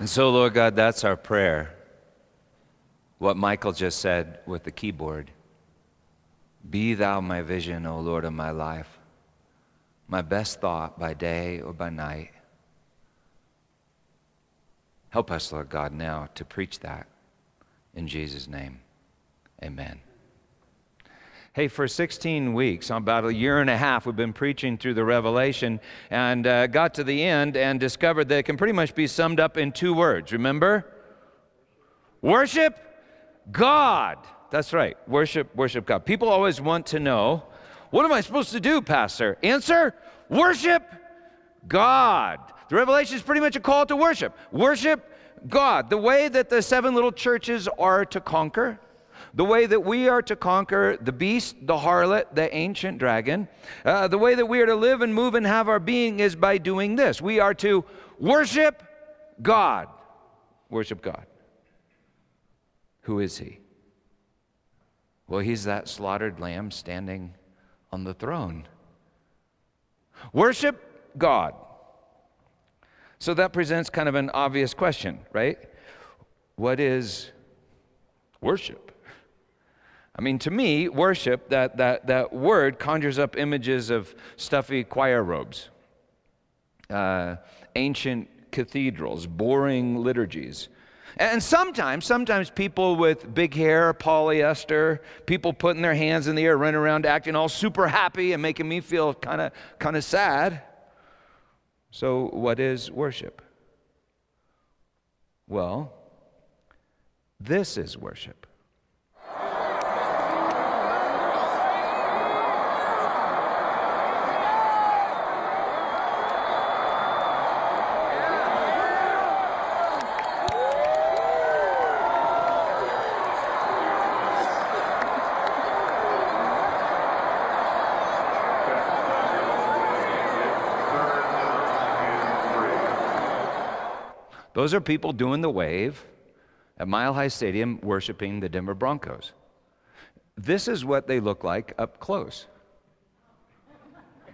And so, Lord God, that's our prayer. What Michael just said with the keyboard Be thou my vision, O Lord of my life, my best thought by day or by night. Help us, Lord God, now to preach that. In Jesus' name, amen. Hey, for 16 weeks, about a year and a half, we've been preaching through the Revelation and uh, got to the end and discovered that it can pretty much be summed up in two words. Remember? Worship God. That's right. Worship, worship God. People always want to know what am I supposed to do, Pastor? Answer worship God. The Revelation is pretty much a call to worship. Worship God. The way that the seven little churches are to conquer the way that we are to conquer the beast, the harlot, the ancient dragon, uh, the way that we are to live and move and have our being is by doing this. We are to worship God. Worship God. Who is He? Well, He's that slaughtered lamb standing on the throne. Worship God. So that presents kind of an obvious question, right? What is worship? I mean, to me, worship, that, that, that word conjures up images of stuffy choir robes, uh, ancient cathedrals, boring liturgies. And sometimes, sometimes people with big hair, polyester, people putting their hands in the air, running around acting all super happy and making me feel kind of kind of sad. So, what is worship? Well, this is worship. Those are people doing the wave at Mile High Stadium worshiping the Denver Broncos. This is what they look like up close.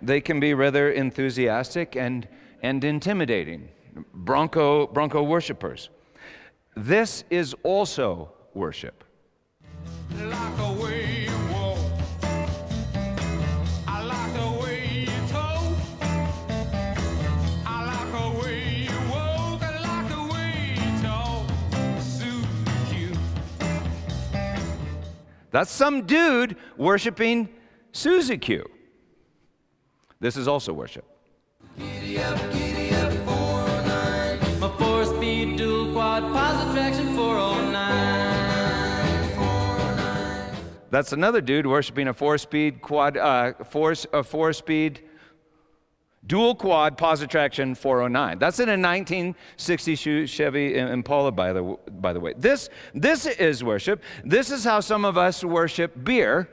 They can be rather enthusiastic and, and intimidating. Bronco, Bronco worshipers. This is also worship. That's some dude worshiping Susie Q. This is also worship. Giddy up, giddy up, 409. My four speed dual quad positive traction 409. That's another dude worshiping a four speed quad, uh, four, a four speed Dual quad positive traction 409. That's in a 1960 Chevy Impala, by the, by the way. This, this is worship. This is how some of us worship beer.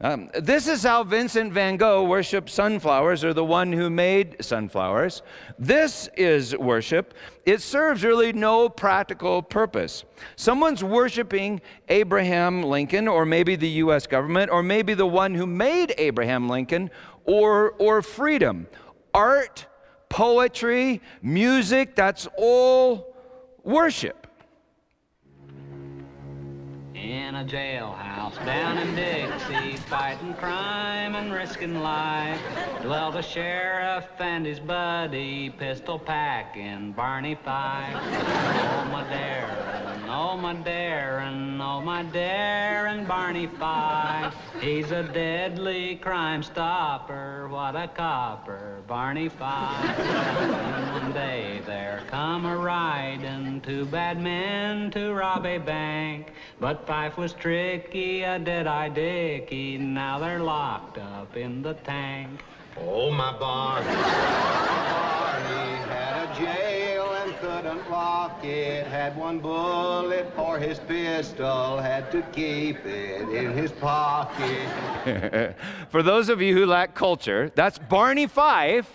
Um, this is how Vincent van Gogh worshiped sunflowers, or the one who made sunflowers. This is worship. It serves really no practical purpose. Someone's worshiping Abraham Lincoln, or maybe the U.S. government, or maybe the one who made Abraham Lincoln, or, or freedom, art, poetry, music, that's all worship. In a jailhouse down in Dixie, fighting crime and risking life, dwelled a sheriff and his buddy, pistol packing Barney Fife. Oh, Darren, oh, my Darren, oh, my Darren Barney Fife. He's a deadly crime stopper, what a copper, Barney Fife. And one day there come a riding two bad men to rob a bank, but Fife was tricky, a dead-eye dicky. Now they're locked up in the tank. Oh, my Barney, Barney had a jail couldn't lock it. Had one bullet for his pistol, had to keep it in his pocket. for those of you who lack culture, that's Barney Fife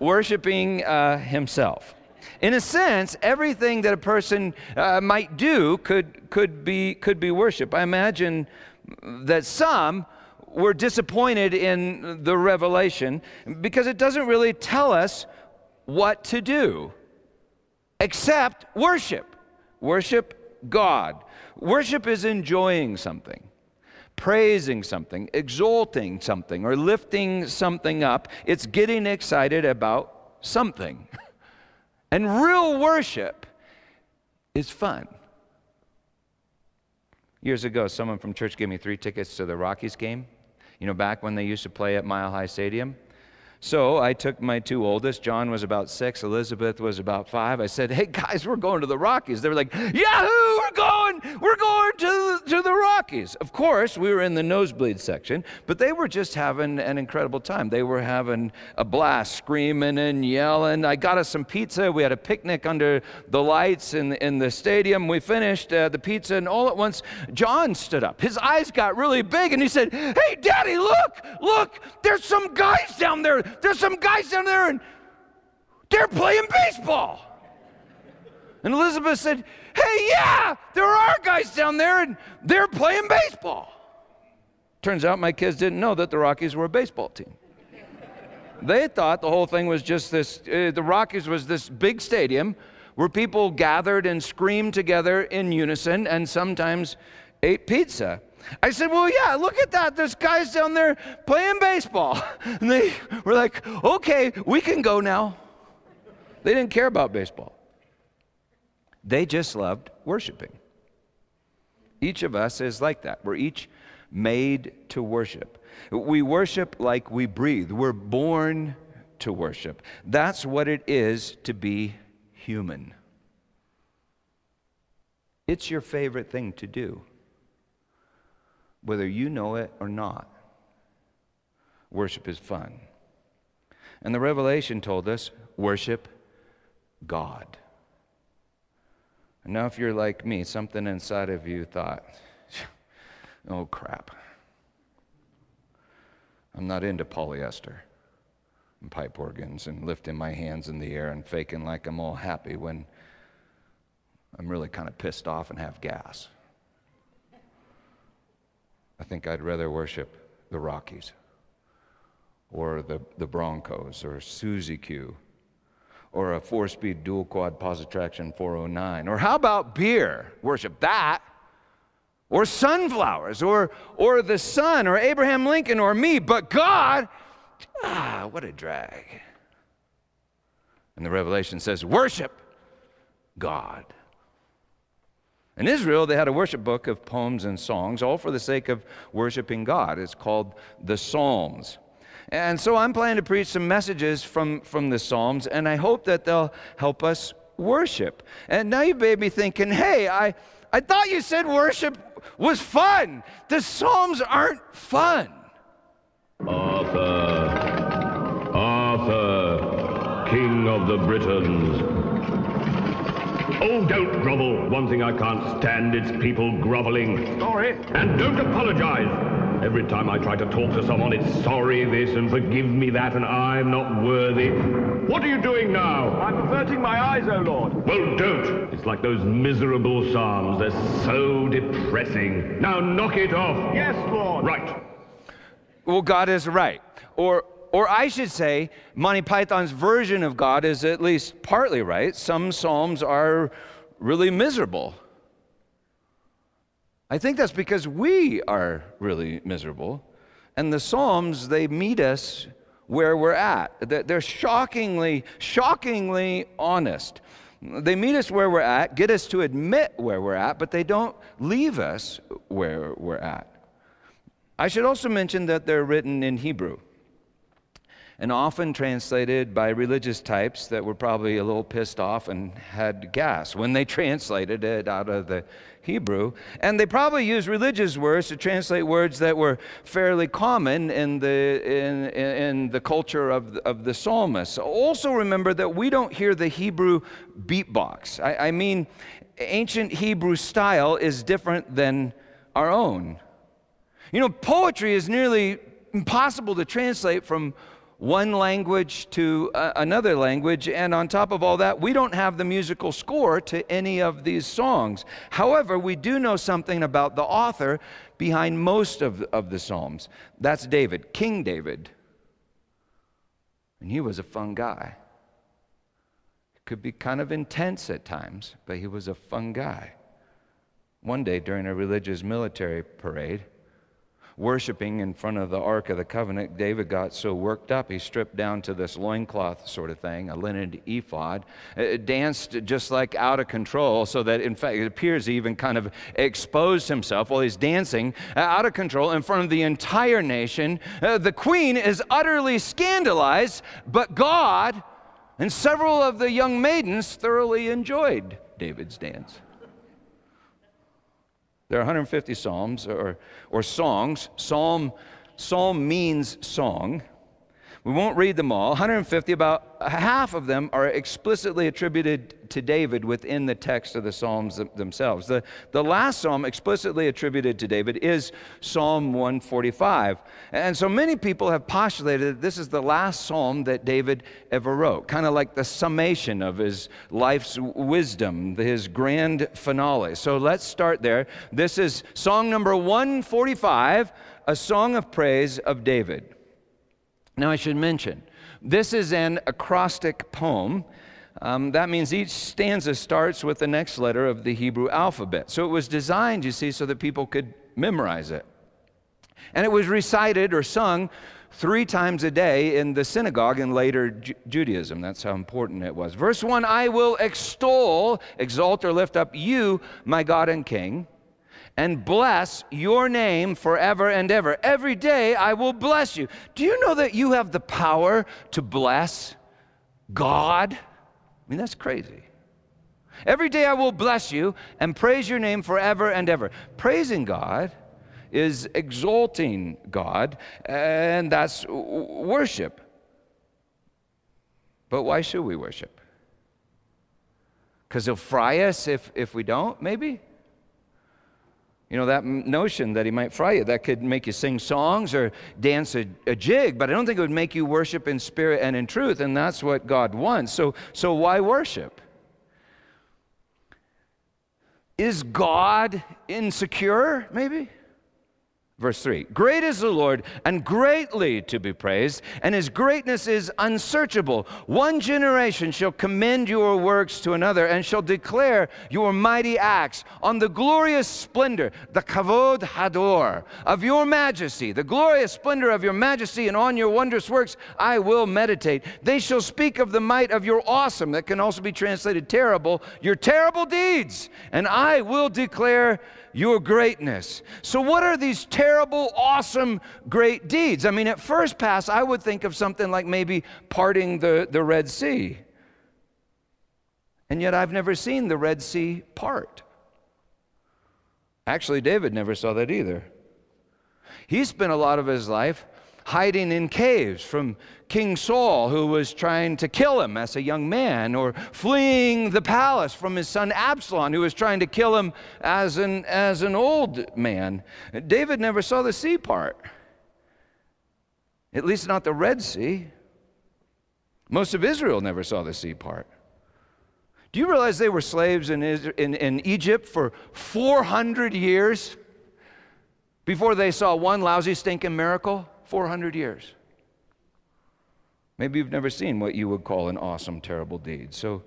worshiping uh, himself. In a sense, everything that a person uh, might do could, could, be, could be worship. I imagine that some were disappointed in the revelation because it doesn't really tell us what to do except worship. Worship God. Worship is enjoying something, praising something, exalting something, or lifting something up. It's getting excited about something. And real worship is fun. Years ago, someone from church gave me three tickets to the Rockies game. You know, back when they used to play at Mile High Stadium. So I took my two oldest. John was about six, Elizabeth was about five. I said, Hey guys, we're going to the Rockies. They were like, Yahoo, we're going, we're going Rockies. Of course, we were in the nosebleed section, but they were just having an incredible time. They were having a blast, screaming and yelling. I got us some pizza. We had a picnic under the lights in, in the stadium. We finished uh, the pizza, and all at once, John stood up. His eyes got really big, and he said, Hey, Daddy, look, look, there's some guys down there there's some guys down there and they're playing baseball. And Elizabeth said, Hey, yeah, there are guys down there and they're playing baseball. Turns out my kids didn't know that the Rockies were a baseball team. They thought the whole thing was just this uh, the Rockies was this big stadium where people gathered and screamed together in unison and sometimes ate pizza. I said, Well, yeah, look at that. There's guys down there playing baseball. And they were like, Okay, we can go now. They didn't care about baseball, they just loved worshiping. Each of us is like that. We're each made to worship. We worship like we breathe, we're born to worship. That's what it is to be human. It's your favorite thing to do whether you know it or not. Worship is fun. And the Revelation told us worship God. And now, if you're like me, something inside of you thought, oh crap, I'm not into polyester and pipe organs and lifting my hands in the air and faking like I'm all happy when I'm really kind of pissed off and have gas. I think I'd rather worship the Rockies or the, the Broncos or Suzy Q or a four speed dual quad positive traction 409. Or how about beer? Worship that. Or sunflowers or, or the sun or Abraham Lincoln or me. But God, ah, what a drag. And the Revelation says, worship God. In Israel, they had a worship book of poems and songs, all for the sake of worshiping God. It's called the Psalms. And so I'm planning to preach some messages from, from the Psalms, and I hope that they'll help us worship. And now you may be thinking, hey, I, I thought you said worship was fun. The Psalms aren't fun. Arthur, Arthur, King of the Britons. Oh, don't grovel. One thing I can't stand, it's people groveling. Sorry. And don't apologize. Every time I try to talk to someone, it's sorry this and forgive me that and I'm not worthy. What are you doing now? I'm averting my eyes, O oh Lord. Well, don't. It's like those miserable psalms. They're so depressing. Now knock it off. Yes, Lord. Right. Well, God is right. Or or I should say, Monty Python's version of God is at least partly right. Some Psalms are really miserable. I think that's because we are really miserable. And the Psalms, they meet us where we're at. They're shockingly, shockingly honest. They meet us where we're at, get us to admit where we're at, but they don't leave us where we're at. I should also mention that they're written in Hebrew and often translated by religious types that were probably a little pissed off and had gas when they translated it out of the Hebrew. And they probably used religious words to translate words that were fairly common in the, in, in the culture of, of the psalmist. Also, remember that we don't hear the Hebrew beatbox. I, I mean, ancient Hebrew style is different than our own. You know, poetry is nearly impossible to translate from one language to uh, another language. And on top of all that, we don't have the musical score to any of these songs. However, we do know something about the author behind most of, of the Psalms. That's David, King David. And he was a fun guy. Could be kind of intense at times, but he was a fun guy. One day during a religious military parade, worshiping in front of the Ark of the Covenant, David got so worked up, he stripped down to this loincloth sort of thing, a linen ephod, it uh, danced just like out of control, so that in fact it appears he even kind of exposed himself while he's dancing uh, out of control in front of the entire nation. Uh, the queen is utterly scandalized, but God and several of the young maidens thoroughly enjoyed David's dance. There are 150 psalms or, or songs. Psalm, psalm means song. We won't read them all. 150, about half of them are explicitly attributed to David within the text of the Psalms themselves. The, the last psalm explicitly attributed to David is Psalm 145. And so many people have postulated that this is the last psalm that David ever wrote, kind of like the summation of his life's wisdom, his grand finale. So let's start there. This is song number 145, a song of praise of David. Now, I should mention, this is an acrostic poem. Um, that means each stanza starts with the next letter of the Hebrew alphabet. So it was designed, you see, so that people could memorize it. And it was recited or sung three times a day in the synagogue in later Ju- Judaism. That's how important it was. Verse 1 I will extol, exalt, or lift up you, my God and King and bless your name forever and ever. Every day I will bless you. Do you know that you have the power to bless God? I mean, that's crazy. Every day I will bless you and praise your name forever and ever. Praising God is exalting God, and that's worship. But why should we worship? Because he'll fry us if, if we don't, maybe? You know, that notion that he might fry you, that could make you sing songs or dance a, a, jig, but I don't think it would make you worship in spirit and in truth, and that's what God wants. So, so why worship? Is God insecure, maybe? Verse 3 Great is the Lord and greatly to be praised, and his greatness is unsearchable. One generation shall commend your works to another and shall declare your mighty acts on the glorious splendor, the kavod hador of your majesty, the glorious splendor of your majesty, and on your wondrous works I will meditate. They shall speak of the might of your awesome, that can also be translated terrible, your terrible deeds, and I will declare your greatness. So, what are these terrible, awesome, great deeds? I mean, at first pass, I would think of something like maybe parting the, the Red Sea. And yet, I've never seen the Red Sea part. Actually, David never saw that either. He spent a lot of his life hiding in caves from King Saul, who was trying to kill him as a young man, or fleeing the palace from his son Absalom, who was trying to kill him as an, as an old man. David never saw the sea part, at least not the Red Sea. Most of Israel never saw the sea part. Do you realize they were slaves in, in, in Egypt for 400 years before they saw one lousy, stinking miracle? 400 years. Maybe you've never seen what you would call an awesome, terrible deed. So,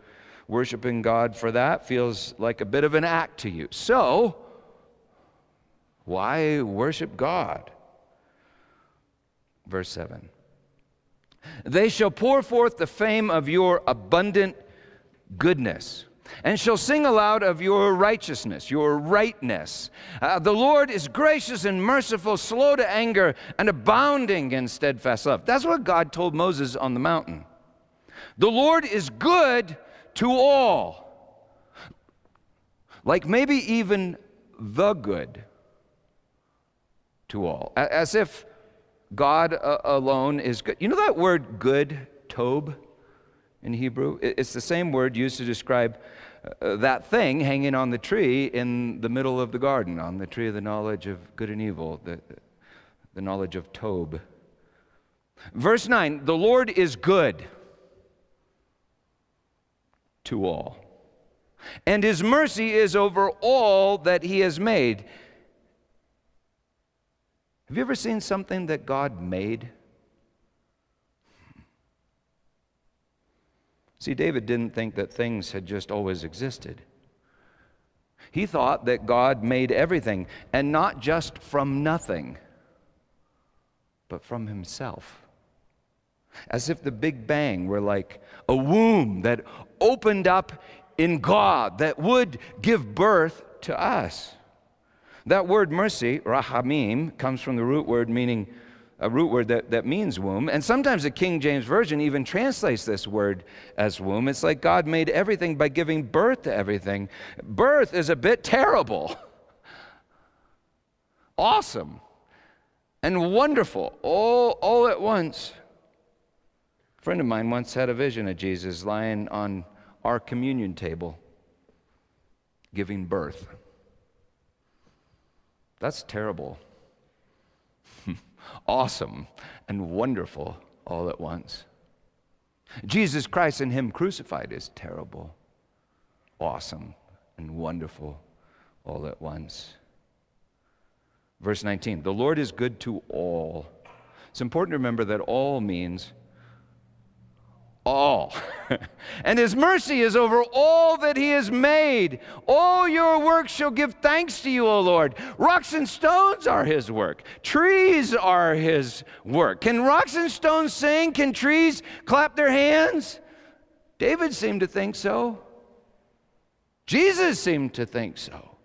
worshiping God for that feels like a bit of an act to you. So, why worship God? Verse 7 They shall pour forth the fame of your abundant goodness and shall sing aloud of your righteousness, your rightness. Uh, the Lord is gracious and merciful, slow to anger, and abounding in steadfast love. That's what God told Moses on the mountain. The Lord is good to all, like maybe even the good to all, as if God uh, alone is good. You know that word good, tob? in Hebrew. It's the same word used to describe Uh, that thing hanging on the tree in the middle of the garden, on the tree of the knowledge of good and evil, the, the knowledge of Tob. Verse 9 The Lord is good to all, and his mercy is over all that he has made. Have you ever seen something that God made? See, David didn't think that things had just always existed. He thought that God made everything, and not just from nothing, but from himself. As if the Big Bang were like a womb that opened up in God that would give birth to us. That word mercy, rahamim, comes from the root word meaning a root word that, that means womb. And sometimes the King James Version even translates this word as womb. It's like God made everything by giving birth to everything. Birth is a bit terrible. Awesome and wonderful all, all at once. A friend of mine once had a vision of Jesus lying on our communion table, giving birth. That's terrible awesome and wonderful all at once. Jesus Christ and Him crucified is terrible, awesome, and wonderful all at once. Verse 19 The Lord is good to all. It's important to remember that all means all. and his mercy is over all that he has made. All your works shall give thanks to you, O Lord. Rocks and stones are his work, trees are his work. Can rocks and stones sing? Can trees clap their hands? David seemed to think so. Jesus seemed to think so.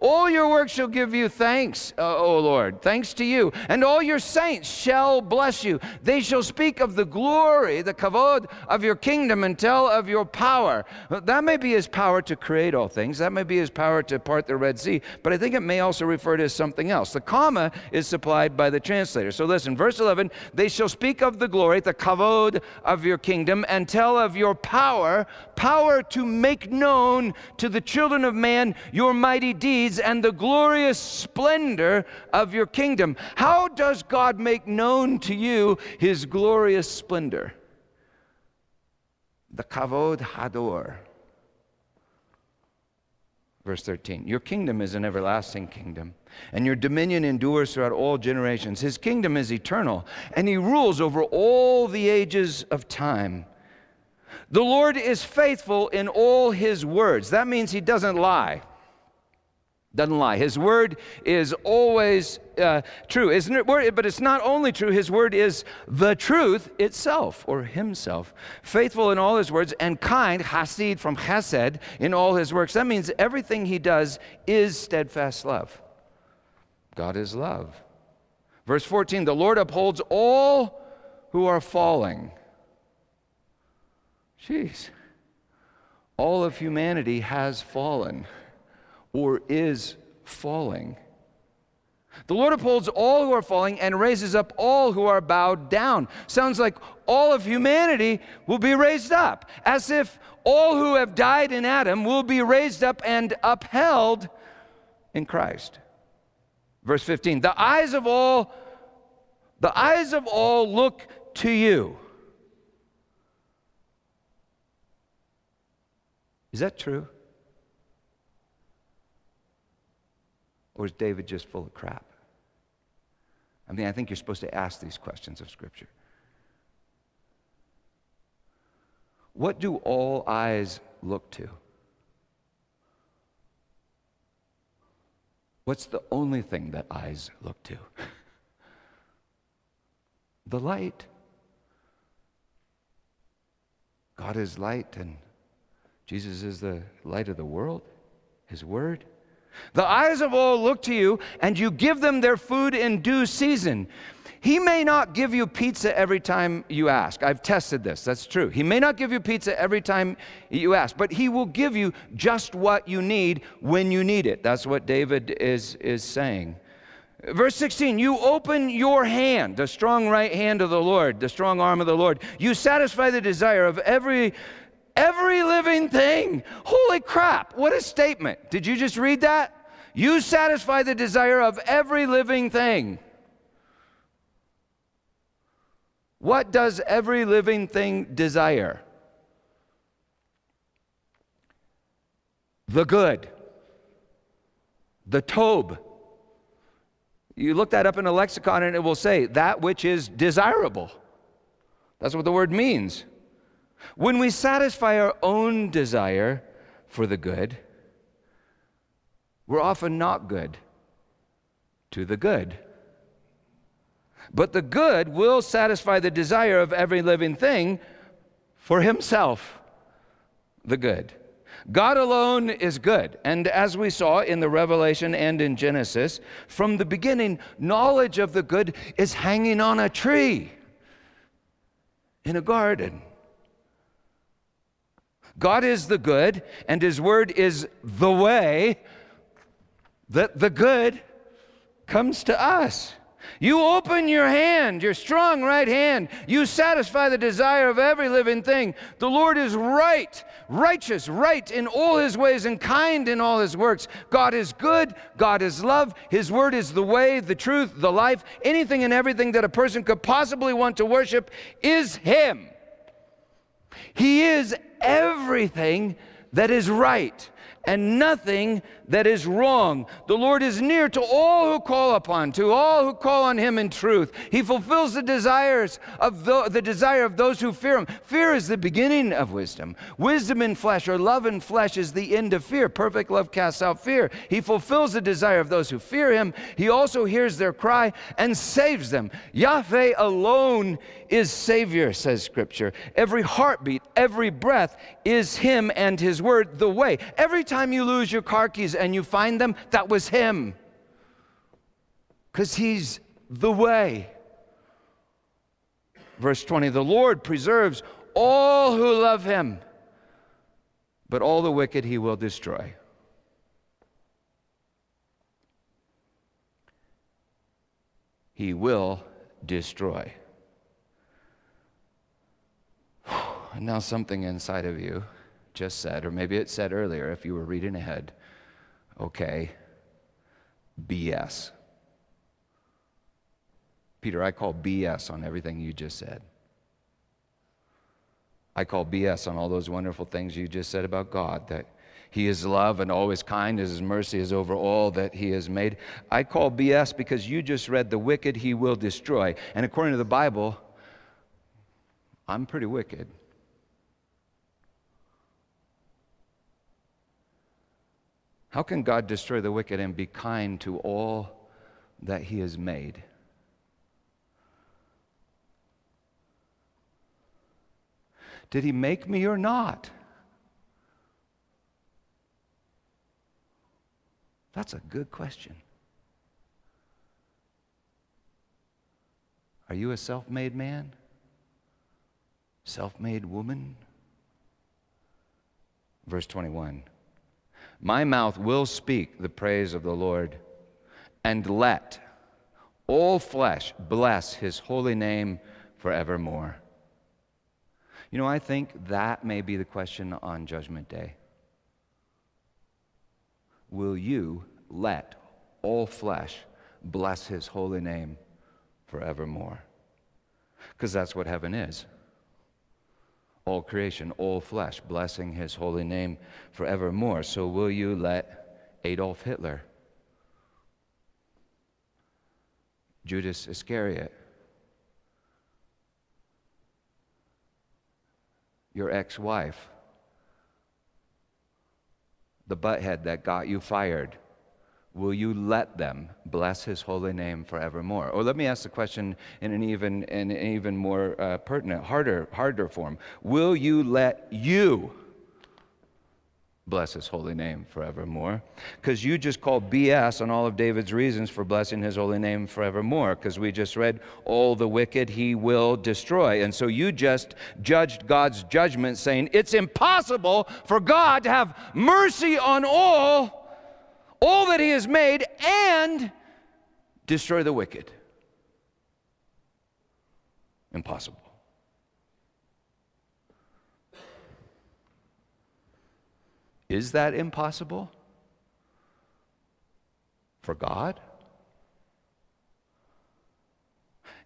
All your works shall give you thanks, uh, O Lord, thanks to you. And all your saints shall bless you. They shall speak of the glory, the kavod of your kingdom and tell of your power. That may be his power to create all things. That may be his power to part the Red Sea. But I think it may also refer to something else. The comma is supplied by the translator. So listen, verse 11, they shall speak of the glory, the kavod of your kingdom and tell of your power, power to make known to the children of man your mighty deeds deeds and the glorious splendor of your kingdom. How does God make known to you his glorious splendor? The Kavod Hador. Verse 13 Your kingdom is an everlasting kingdom, and your dominion endures throughout all generations. His kingdom is eternal, and he rules over all the ages of time. The Lord is faithful in all his words. That means he doesn't lie. Doesn't lie. His word is always uh, true, isn't it? But it's not only true, his word is the truth itself or himself. Faithful in all his words and kind, hasid from chesed, in all his works. That means everything he does is steadfast love. God is love. Verse 14 the Lord upholds all who are falling. Jeez. All of humanity has fallen or is falling. The Lord upholds all who are falling and raises up all who are bowed down. Sounds like all of humanity will be raised up, as if all who have died in Adam will be raised up and upheld in Christ. Verse 15 The eyes of all, the eyes of all look to you. Is that true? Or is David just full of crap? I mean, I think you're supposed to ask these questions of Scripture. What do all eyes look to? What's the only thing that eyes look to? the light. God is light, and Jesus is the light of the world, His Word. The eyes of all look to you, and you give them their food in due season. He may not give you pizza every time you ask. I've tested this. That's true. He may not give you pizza every time you ask, but he will give you just what you need when you need it. That's what David is, is saying. Verse 16, you open your hand, the strong right hand of the Lord, the strong arm of the Lord. You satisfy the desire of every every living thing. Holy crap, what a statement. Did you just read that? You satisfy the desire of every living thing. What does every living thing desire? The good, the tob. You look that up in a lexicon and it will say that which is desirable. That's what the word means. When we satisfy our own desire for the good, we're often not good to the good. But the good will satisfy the desire of every living thing for himself, the good. God alone is good. And as we saw in the Revelation and in Genesis, from the beginning, knowledge of the good is hanging on a tree in a garden. God is the good, and His Word is the way that the good comes to us. You open your hand, your strong right hand. You satisfy the desire of every living thing. The Lord is right, righteous, right in all his ways, and kind in all his works. God is good. God is love. His word is the way, the truth, the life. Anything and everything that a person could possibly want to worship is him. He is everything that is right and nothing that is wrong. The Lord is near to all who call upon, to all who call on him in truth. He fulfills the desires of the, the desire of those who fear him. Fear is the beginning of wisdom. Wisdom in flesh or love in flesh is the end of fear. Perfect love casts out fear. He fulfills the desire of those who fear him. He also hears their cry and saves them. Yahweh alone is Savior, says Scripture. Every heartbeat, every breath is Him and His Word, the way. Every time you lose your car keys and you find them, that was Him. Because He's the way. Verse 20 The Lord preserves all who love Him, but all the wicked He will destroy. He will destroy. And now something inside of you just said, or maybe it said earlier if you were reading ahead, okay, BS. Peter, I call BS on everything you just said. I call BS on all those wonderful things you just said about God, that He is love and always kind, His mercy is over all that He has made. I call BS because you just read the wicked He will destroy. And according to the Bible, I'm pretty wicked. How can God destroy the wicked and be kind to all that He has made? Did He make me or not? That's a good question. Are you a self made man? Self made woman? Verse 21. My mouth will speak the praise of the Lord, and let all flesh bless his holy name forevermore. You know, I think that may be the question on Judgment Day. Will you let all flesh bless his holy name forevermore? Because that's what heaven is all creation, all flesh, blessing his holy name forevermore. So will you let Adolf Hitler, Judas Iscariot, your ex wife, the butthead that got you fired, will you let them bless his holy name forevermore? Or let me ask the question in an even, in an even more uh, pertinent, harder, harder form. Will you let you bless his holy name forevermore? Because you just called BS on all of David's reasons for blessing his holy name forevermore, because we just read, all the wicked he will destroy. And so you just judged God's judgment, saying it's impossible for God to have mercy on all all that he has made and destroy the wicked. Impossible. Is that impossible for God?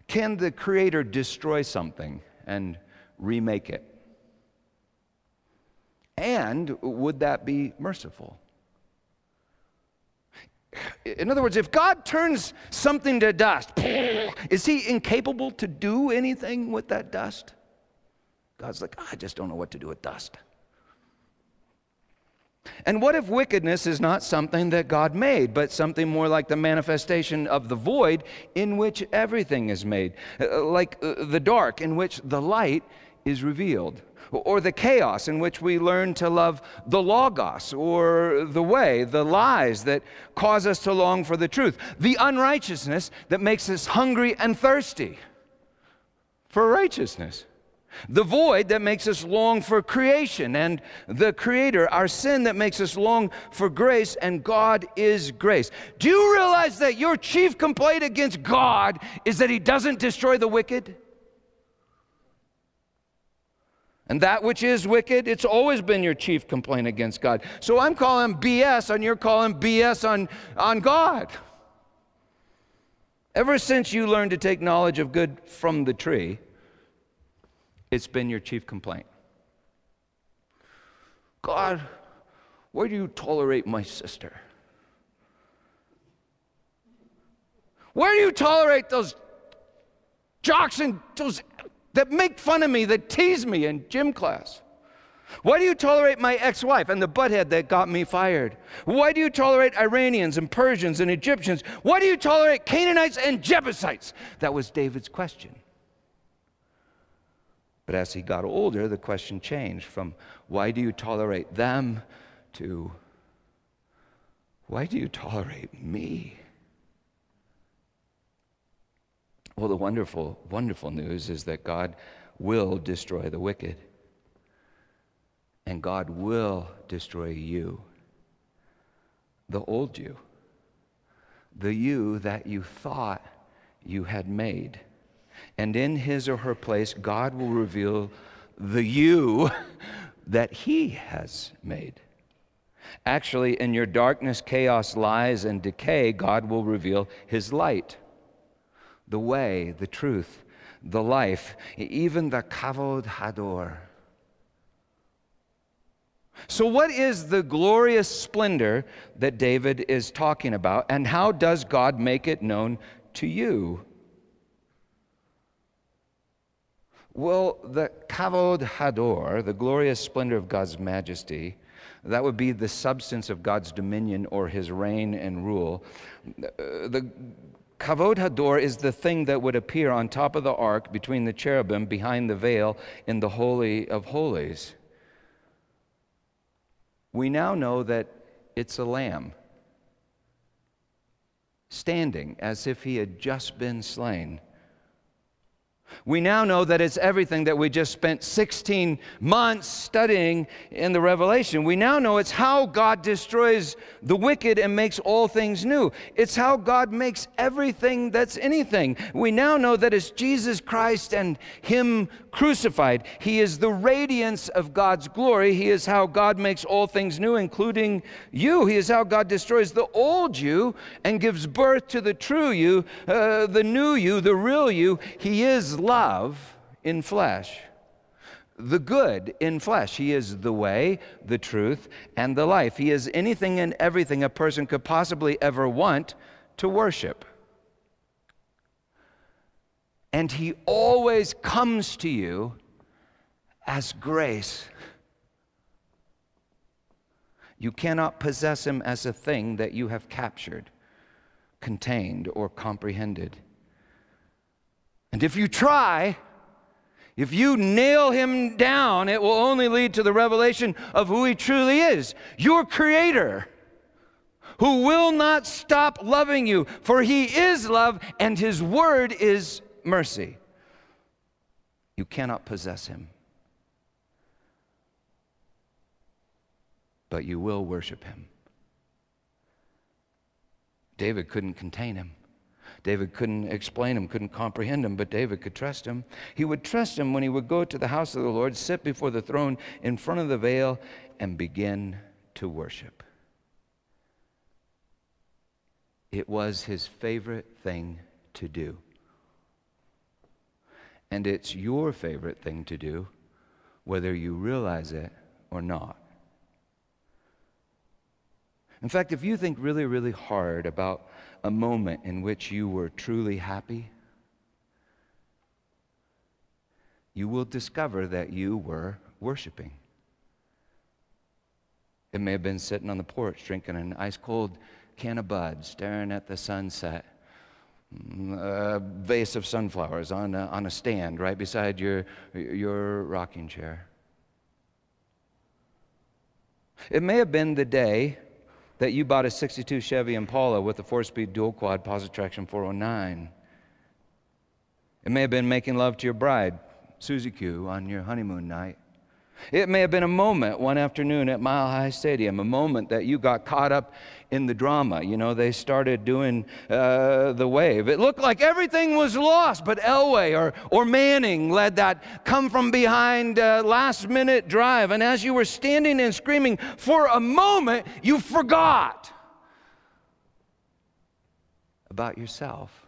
Can the Creator destroy something and remake it? And would that be merciful? In other words, if God turns something to dust, is he incapable to do anything with that dust? God's like, I just don't know what to do with dust. And what if wickedness is not something that God made, but something more like the manifestation of the void in which everything is made? Uh, like uh, the dark in which the light is revealed, or the chaos in which we learn to love the Logos, or the way, the lies that cause us to long for the truth, the unrighteousness that makes us hungry and thirsty for righteousness. The void that makes us long for creation and the Creator, our sin that makes us long for grace, and God is grace. Do you realize that your chief complaint against God is that He doesn't destroy the wicked? And that which is wicked, it's always been your chief complaint against God. So I'm calling BS, and you're calling BS on, on God. Ever since you learned to take knowledge of good from the tree, it's been your chief complaint. God, why do you tolerate my sister? Where do you tolerate those jocks and those that make fun of me, that tease me in gym class? Why do you tolerate my ex wife and the butthead that got me fired? Why do you tolerate Iranians and Persians and Egyptians? Why do you tolerate Canaanites and Jebusites? That was David's question. But as he got older, the question changed from why do you tolerate them to why do you tolerate me? Well, the wonderful, wonderful news is that God will destroy the wicked. And God will destroy you, the old you, the you that you thought you had made. And in his or her place, God will reveal the you that he has made. Actually, in your darkness, chaos, lies, and decay, God will reveal his light, the way, the truth, the life, even the kavod hador. So, what is the glorious splendor that David is talking about, and how does God make it known to you? Well, the Kavod Hador, the glorious splendor of God's majesty, that would be the substance of God's dominion or his reign and rule. Uh, the Kavod Hador is the thing that would appear on top of the ark between the cherubim behind the veil in the Holy of Holies. We now know that it's a lamb standing as if he had just been slain. We now know that it's everything that we just spent 16 months studying in the Revelation. We now know it's how God destroys the wicked and makes all things new. It's how God makes everything that's anything. We now know that it's Jesus Christ and Him crucified. He is the radiance of God's glory. He is how God makes all things new, including you. He is how God destroys the old you and gives birth to the true you, uh, the new you, the real you. He is love in flesh. The good in flesh. He is the way, the truth, and the life. He is anything and everything a person could possibly ever want to worship and He always comes to you as grace. You cannot possess Him as a thing that you have captured, contained, or comprehended. And if you try, if you nail him down, it will only lead to the revelation of who he truly is your creator, who will not stop loving you, for he is love and his word is mercy. You cannot possess him. But you will worship him. David couldn't contain him. David couldn't explain him, couldn't comprehend him, but David could trust him. He would trust him when he would go to the house of the Lord, sit before the throne in front of the veil, and begin to worship. It was his favorite thing to do and it's your favorite thing to do, whether you realize it or not. In fact, if you think really, really hard about a moment in which you were truly happy, you will discover that you were worshiping. It may have been sitting on the porch drinking an ice cold can of Bud, staring at the sunset. Mm, a vase of sunflowers on a, on a stand right beside your, your rocking chair. It may have been the day that you bought a 62 Chevy Impala with a four speed dual quad positive traction 409. It may have been making love to your bride, Susie Q, on your honeymoon night. It may have been a moment one afternoon at Mile High Stadium, a moment that you got caught up in the drama. You know, they started doing uh, the wave. It looked like everything was lost, but Elway or, or Manning led that come from behind uh, last minute drive. And as you were standing and screaming, for a moment, you forgot about yourself.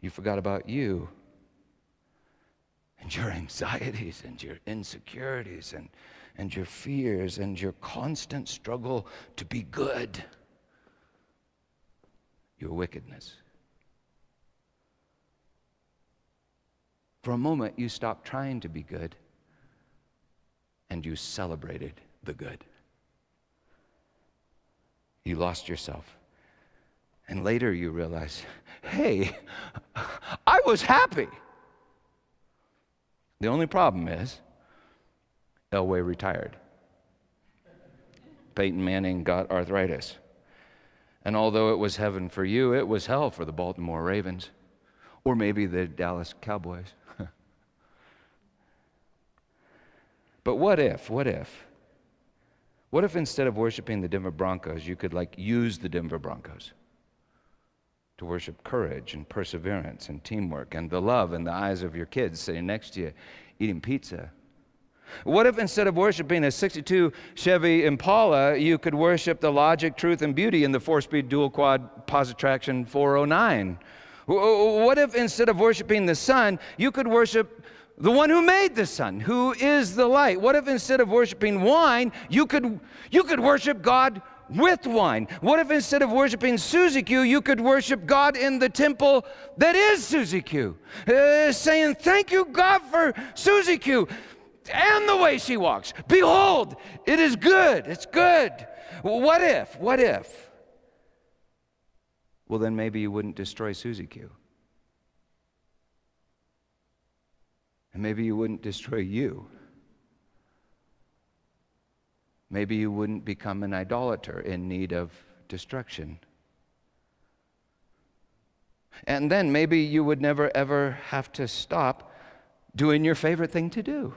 You forgot about you and your anxieties and your insecurities and, and your fears and your constant struggle to be good, your wickedness. For a moment, you stopped trying to be good and you celebrated the good. You lost yourself. And later you realize, hey, I was happy. The only problem is Elway retired. Peyton Manning got arthritis. And although it was heaven for you, it was hell for the Baltimore Ravens or maybe the Dallas Cowboys. but what if, what if, what if instead of worshiping the Denver Broncos, you could like use the Denver Broncos? To worship courage and perseverance and teamwork and the love in the eyes of your kids sitting next to you eating pizza? What if instead of worshiping a 62 Chevy Impala, you could worship the logic, truth, and beauty in the four speed dual quad positive traction 409? What if instead of worshiping the sun, you could worship the one who made the sun, who is the light? What if instead of worshiping wine, you could, you could worship God with wine? What if instead of worshiping Susie Q, you could worship God in the temple that is Susie Q? Uh, saying, Thank you, God, for Susie Q and the way she walks. Behold, it is good. It's good. What if? What if? Well, then maybe you wouldn't destroy Susie Q. And maybe you wouldn't destroy you maybe you wouldn't become an idolater in need of destruction. And then maybe you would never ever have to stop doing your favorite thing to do.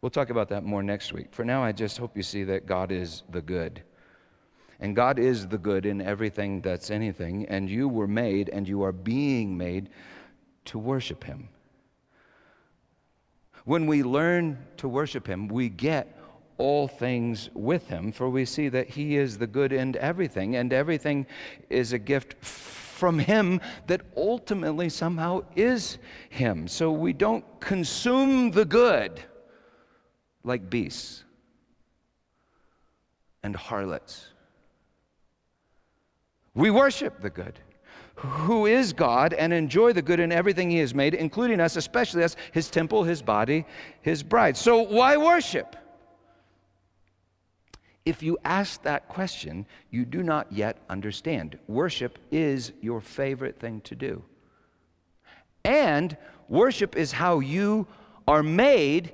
We'll talk about that more next week. For now, I just hope you see that God is the good. And God is the good in everything that's anything, and you were made and you are being made to worship Him. When we learn to worship Him, we get all things with Him, for we see that He is the good in everything, and everything is a gift from Him that ultimately somehow is Him. So we don't consume the good like beasts and harlots. We worship the good who is God and enjoy the good in everything He has made, including us, especially us, His temple, His body, His bride. So, why worship? If you ask that question, you do not yet understand. Worship is your favorite thing to do. And worship is how you are made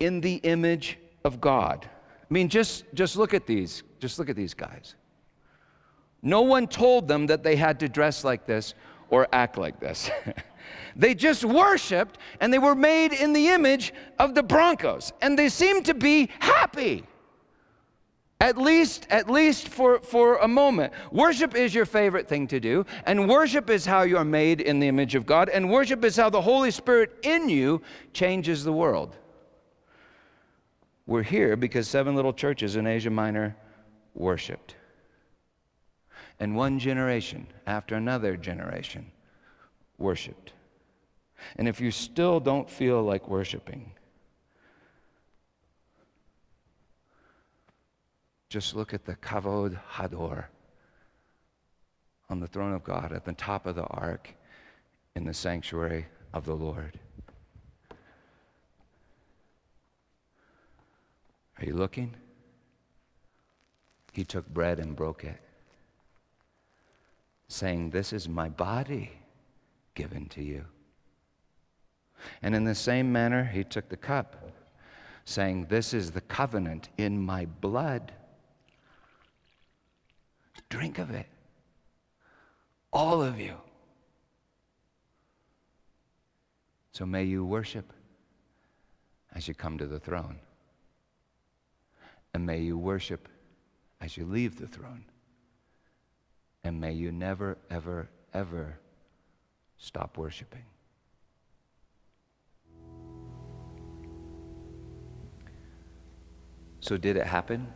in the image of God. I mean, just, just look at these. Just look at these guys. No one told them that they had to dress like this or act like this. they just worshiped and they were made in the image of the Broncos and they seemed to be happy. At least, at least for, for a moment. Worship is your favorite thing to do, and worship is how you are made in the image of God, and worship is how the Holy Spirit in you changes the world. We're here because seven little churches in Asia Minor worshiped. And one generation after another generation worshiped. And if you still don't feel like worshiping, just look at the Kavod Hador on the throne of God at the top of the ark in the sanctuary of the Lord. Are you looking? He took bread and broke it, saying, This is my body given to you. And in the same manner, he took the cup, saying, This is the covenant in my blood. Drink of it, all of you. So may you worship as you come to the throne. And may you worship as you leave the throne. And may you never, ever, ever stop worshiping. So, did it happen?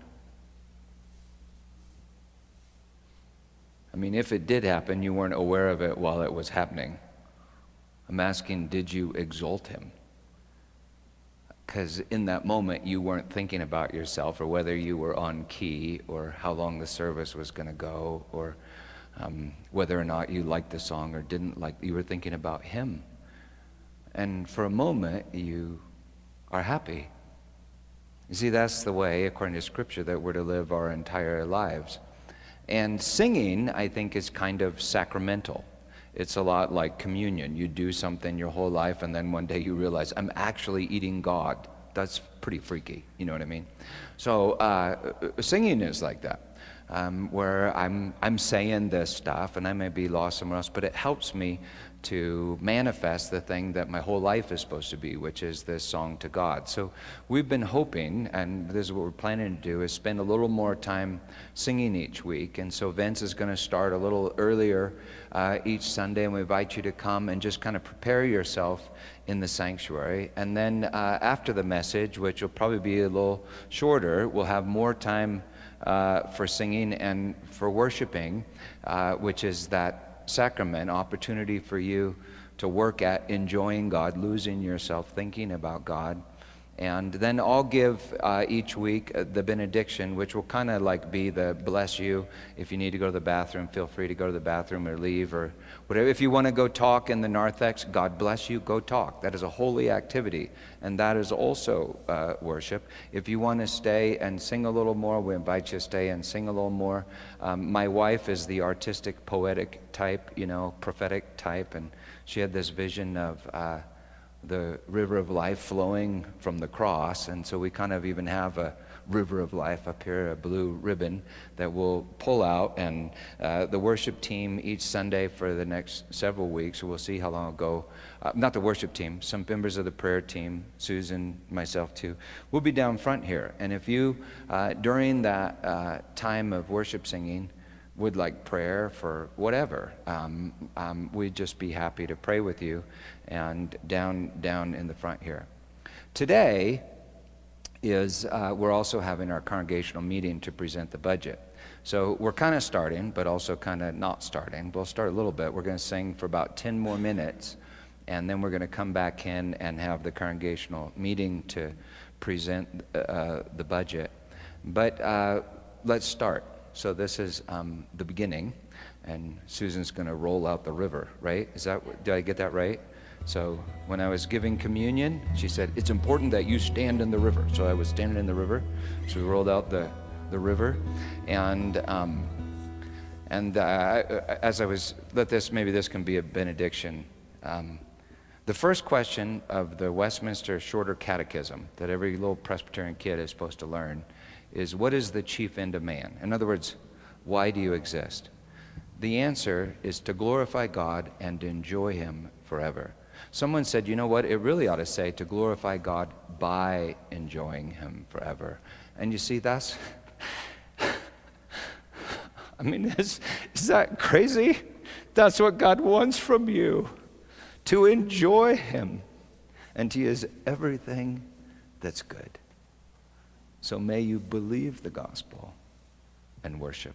I mean, if it did happen, you weren't aware of it while it was happening. I'm asking, did you exalt him? Because in that moment, you weren't thinking about yourself or whether you were on key or how long the service was going to go or um, whether or not you liked the song or didn't like. You were thinking about him. And for a moment, you are happy. You see, that's the way, according to Scripture, that we're to live our entire lives. And singing, I think, is kind of sacramental. It's a lot like communion. You do something your whole life, and then one day you realize, I'm actually eating God. That's pretty freaky. You know what I mean? So, uh, singing is like that. Um, where I'm, I'm saying this stuff and I may be lost somewhere else, but it helps me to manifest the thing that my whole life is supposed to be, which is this song to God. So we've been hoping, and this is what we're planning to do, is spend a little more time singing each week. And so Vince is going to start a little earlier uh, each Sunday, and we invite you to come and just kind of prepare yourself in the sanctuary. And then uh, after the message, which will probably be a little shorter, we'll have more time uh, for singing and for worshiping, uh, which is that sacrament, opportunity for you to work at enjoying God, losing yourself, thinking about God. And then I'll give uh, each week uh, the benediction, which will kind of like be the bless you. If you need to go to the bathroom, feel free to go to the bathroom or leave or whatever. If you want to go talk in the narthex, God bless you, go talk. That is a holy activity, and that is also uh, worship. If you want to stay and sing a little more, we invite you to stay and sing a little more. Um, my wife is the artistic, poetic type, you know, prophetic type, and she had this vision of uh, the river of life flowing from the cross. And so we kind of even have a river of life up here, a blue ribbon that we'll pull out. And uh, the worship team each Sunday for the next several weeks, we'll see how long it'll go. Uh, not the worship team, some members of the prayer team, Susan, myself too, we'll be down front here. And if you, uh, during that uh, time of worship singing, would like prayer for whatever, um, um, we'd just be happy to pray with you and down, down in the front here. Today is uh, we're also having our congregational meeting to present the budget. So we're kind of starting, but also kind of not starting. We'll start a little bit. We're going to sing for about 10 more minutes, and then we're going to come back in and have the congregational meeting to present uh, the budget. But uh, let's start. So this is um, the beginning, and Susan's going to roll out the river, right? Is that did I get that right? So when I was giving communion, she said, "It's important that you stand in the river." So I was standing in the river. So we rolled out the the river, and um, and uh, as I was, let this maybe this can be a benediction. Um, the first question of the Westminster Shorter Catechism that every little Presbyterian kid is supposed to learn is what is the chief end of man? In other words, why do you exist? The answer is to glorify God and enjoy Him forever. Someone said, you know what, it really ought to say to glorify God by enjoying Him forever. And you see, that's, I mean, is, is that crazy? That's what God wants from you to enjoy Him. And He is everything that's good. So may you believe the gospel and worship.